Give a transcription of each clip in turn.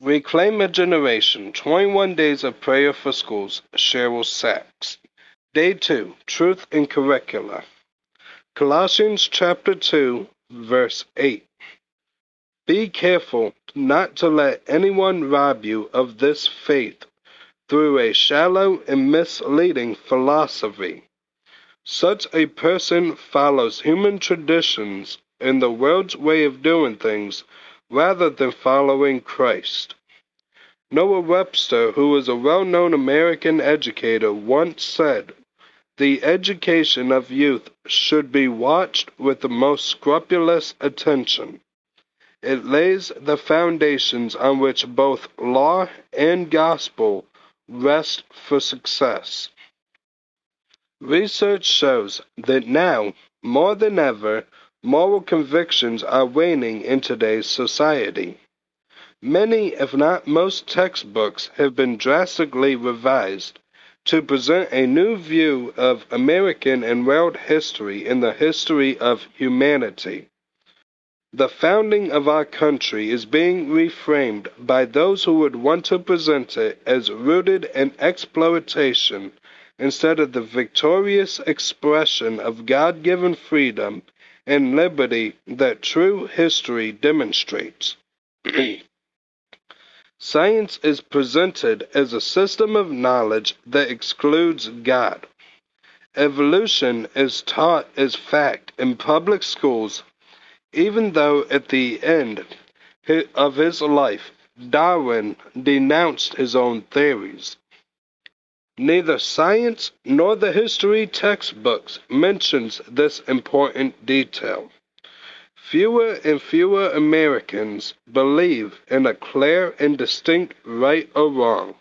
Reclaim a Generation 21 Days of Prayer for Schools, Cheryl Sacks. Day 2 Truth in Curricula. Colossians chapter 2, verse 8. Be careful not to let anyone rob you of this faith through a shallow and misleading philosophy. Such a person follows human traditions and the world's way of doing things rather than following Christ. Noah Webster, who was a well known American educator, once said, The education of youth should be watched with the most scrupulous attention. It lays the foundations on which both law and gospel rest for success. Research shows that now, more than ever, moral convictions are waning in today's society. Many, if not most, textbooks have been drastically revised to present a new view of American and world history in the history of humanity. The founding of our country is being reframed by those who would want to present it as rooted in exploitation instead of the victorious expression of God given freedom and liberty that true history demonstrates. Science is presented as a system of knowledge that excludes God. Evolution is taught as fact in public schools even though at the end of his life Darwin denounced his own theories. Neither science nor the history textbooks mentions this important detail. Fewer and fewer Americans believe in a clear and distinct right or wrong,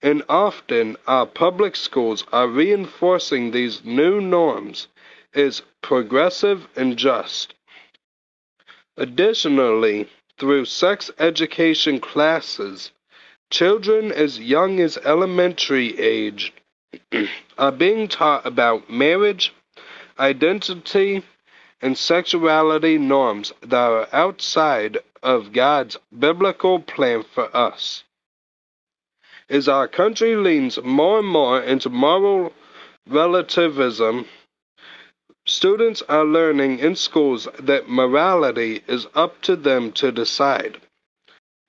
and often our public schools are reinforcing these new norms as progressive and just. Additionally, through sex education classes, children as young as elementary age are being taught about marriage, identity, and sexuality norms that are outside of God's biblical plan for us. As our country leans more and more into moral relativism, Students are learning in schools that morality is up to them to decide.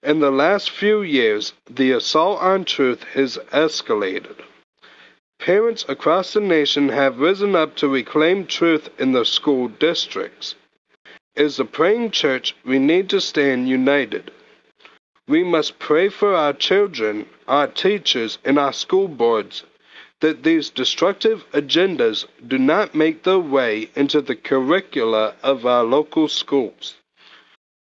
In the last few years, the assault on truth has escalated. Parents across the nation have risen up to reclaim truth in their school districts. As a praying church, we need to stand united. We must pray for our children, our teachers, and our school boards that these destructive agendas do not make their way into the curricula of our local schools.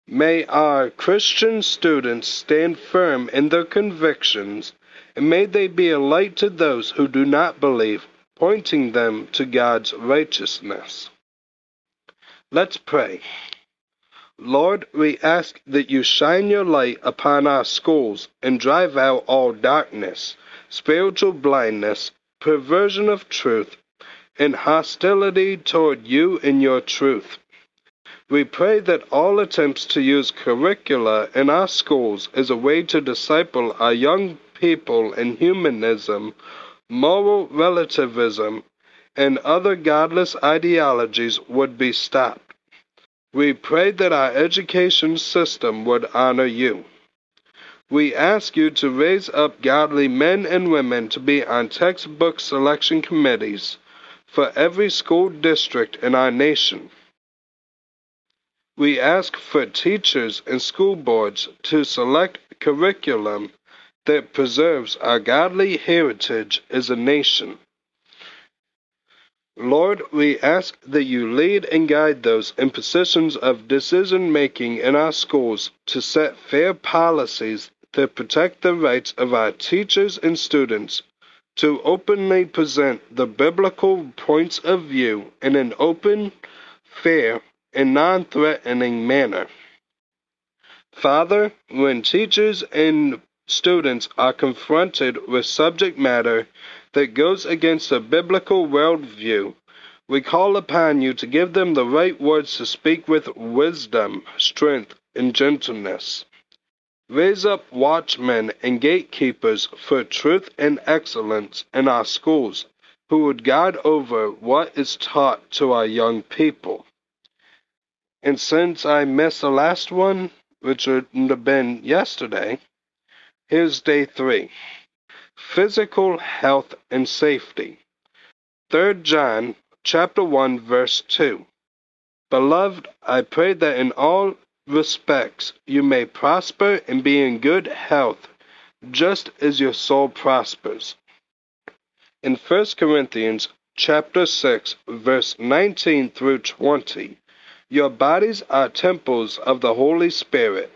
May our Christian students stand firm in their convictions, and may they be a light to those who do not believe, pointing them to God's righteousness. Let's pray. Lord, we ask that you shine your light upon our schools and drive out all darkness spiritual blindness, perversion of truth, and hostility toward you and your truth. We pray that all attempts to use curricula in our schools as a way to disciple our young people in humanism, moral relativism, and other godless ideologies would be stopped. We pray that our education system would honor you. We ask you to raise up godly men and women to be on textbook selection committees for every school district in our nation. We ask for teachers and school boards to select curriculum that preserves our godly heritage as a nation. Lord, we ask that you lead and guide those in positions of decision making in our schools to set fair policies that protect the rights of our teachers and students to openly present the biblical points of view in an open, fair, and non threatening manner. Father, when teachers and students are confronted with subject matter that goes against a biblical worldview, we call upon you to give them the right words to speak with wisdom, strength, and gentleness. Raise up watchmen and gatekeepers for truth and excellence in our schools who would guard over what is taught to our young people. And since I missed the last one, which would have been yesterday, here's day three physical health and safety. 3 John chapter 1 verse 2. Beloved, I pray that in all respects you may prosper and be in good health, just as your soul prospers. In 1 Corinthians chapter 6 verse 19 through 20, your bodies are temples of the Holy Spirit.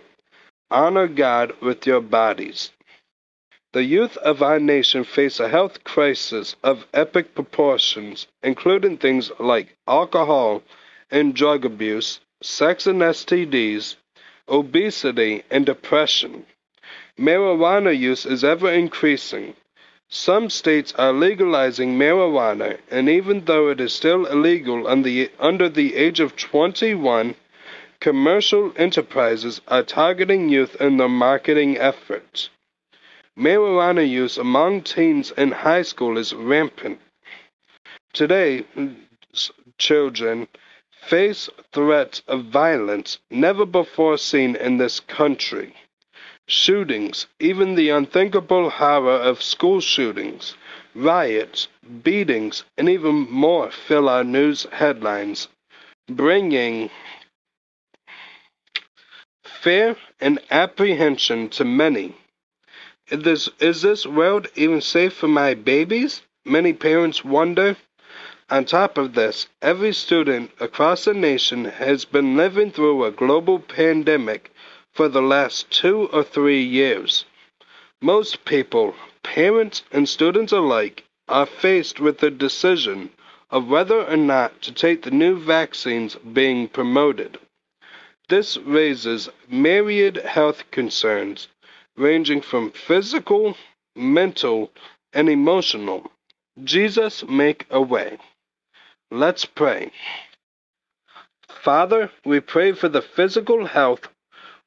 Honor God with your bodies. The youth of our nation face a health crisis of epic proportions, including things like alcohol and drug abuse, sex and STDs, obesity, and depression. Marijuana use is ever increasing. Some states are legalizing marijuana, and even though it is still illegal under the age of 21, commercial enterprises are targeting youth in their marketing efforts. Marijuana use among teens in high school is rampant. Today, children face threats of violence never before seen in this country. Shootings, even the unthinkable horror of school shootings, riots, beatings, and even more fill our news headlines, bringing fear and apprehension to many. Is this, is this world even safe for my babies? Many parents wonder. On top of this, every student across the nation has been living through a global pandemic for the last two or three years. Most people, parents and students alike, are faced with the decision of whether or not to take the new vaccines being promoted. This raises myriad health concerns ranging from physical, mental, and emotional. Jesus, make a way. Let's pray. Father, we pray for the physical health,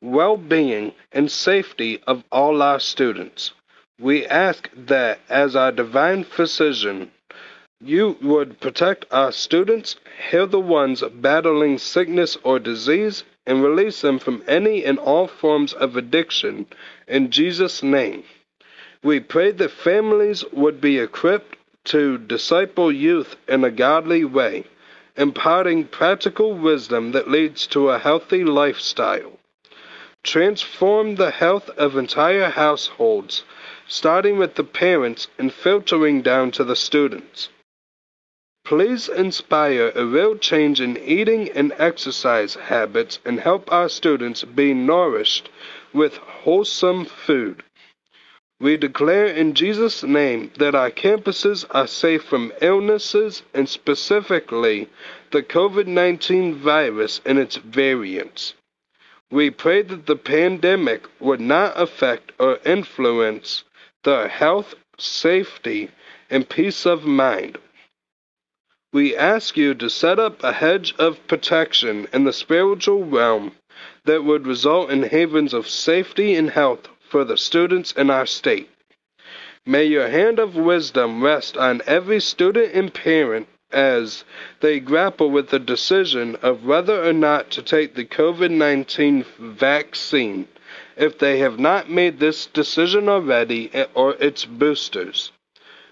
well being, and safety of all our students. We ask that, as our divine physician, you would protect our students, heal the ones battling sickness or disease, and release them from any and all forms of addiction. In Jesus' name. We pray that families would be equipped to disciple youth in a godly way, imparting practical wisdom that leads to a healthy lifestyle. Transform the health of entire households, starting with the parents and filtering down to the students. Please inspire a real change in eating and exercise habits and help our students be nourished with wholesome food. We declare in Jesus' name that our campuses are safe from illnesses and specifically the COVID 19 virus and its variants. We pray that the pandemic would not affect or influence their health, safety, and peace of mind. We ask you to set up a hedge of protection in the spiritual realm that would result in havens of safety and health for the students in our state. May your hand of wisdom rest on every student and parent as they grapple with the decision of whether or not to take the COVID 19 vaccine if they have not made this decision already eh, or its boosters.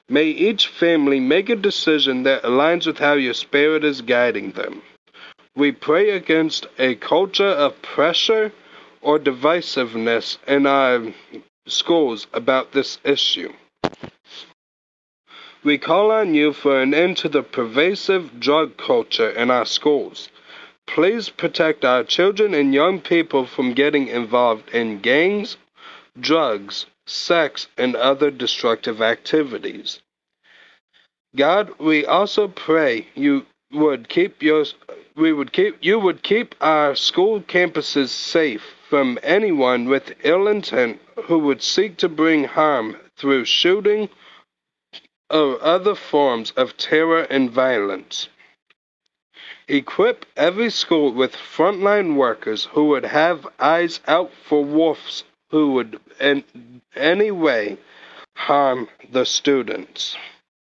May each family make a decision that aligns with how your spirit is guiding them. We pray against a culture of pressure or divisiveness in our schools about this issue. We call on you for an end to the pervasive drug culture in our schools. Please protect our children and young people from getting involved in gangs, drugs, sex, and other destructive activities. God, we also pray you would keep your we would keep you would keep our school campuses safe from anyone with ill intent who would seek to bring harm through shooting or other forms of terror and violence. Equip every school with frontline workers who would have eyes out for wolves who would in any way harm the students.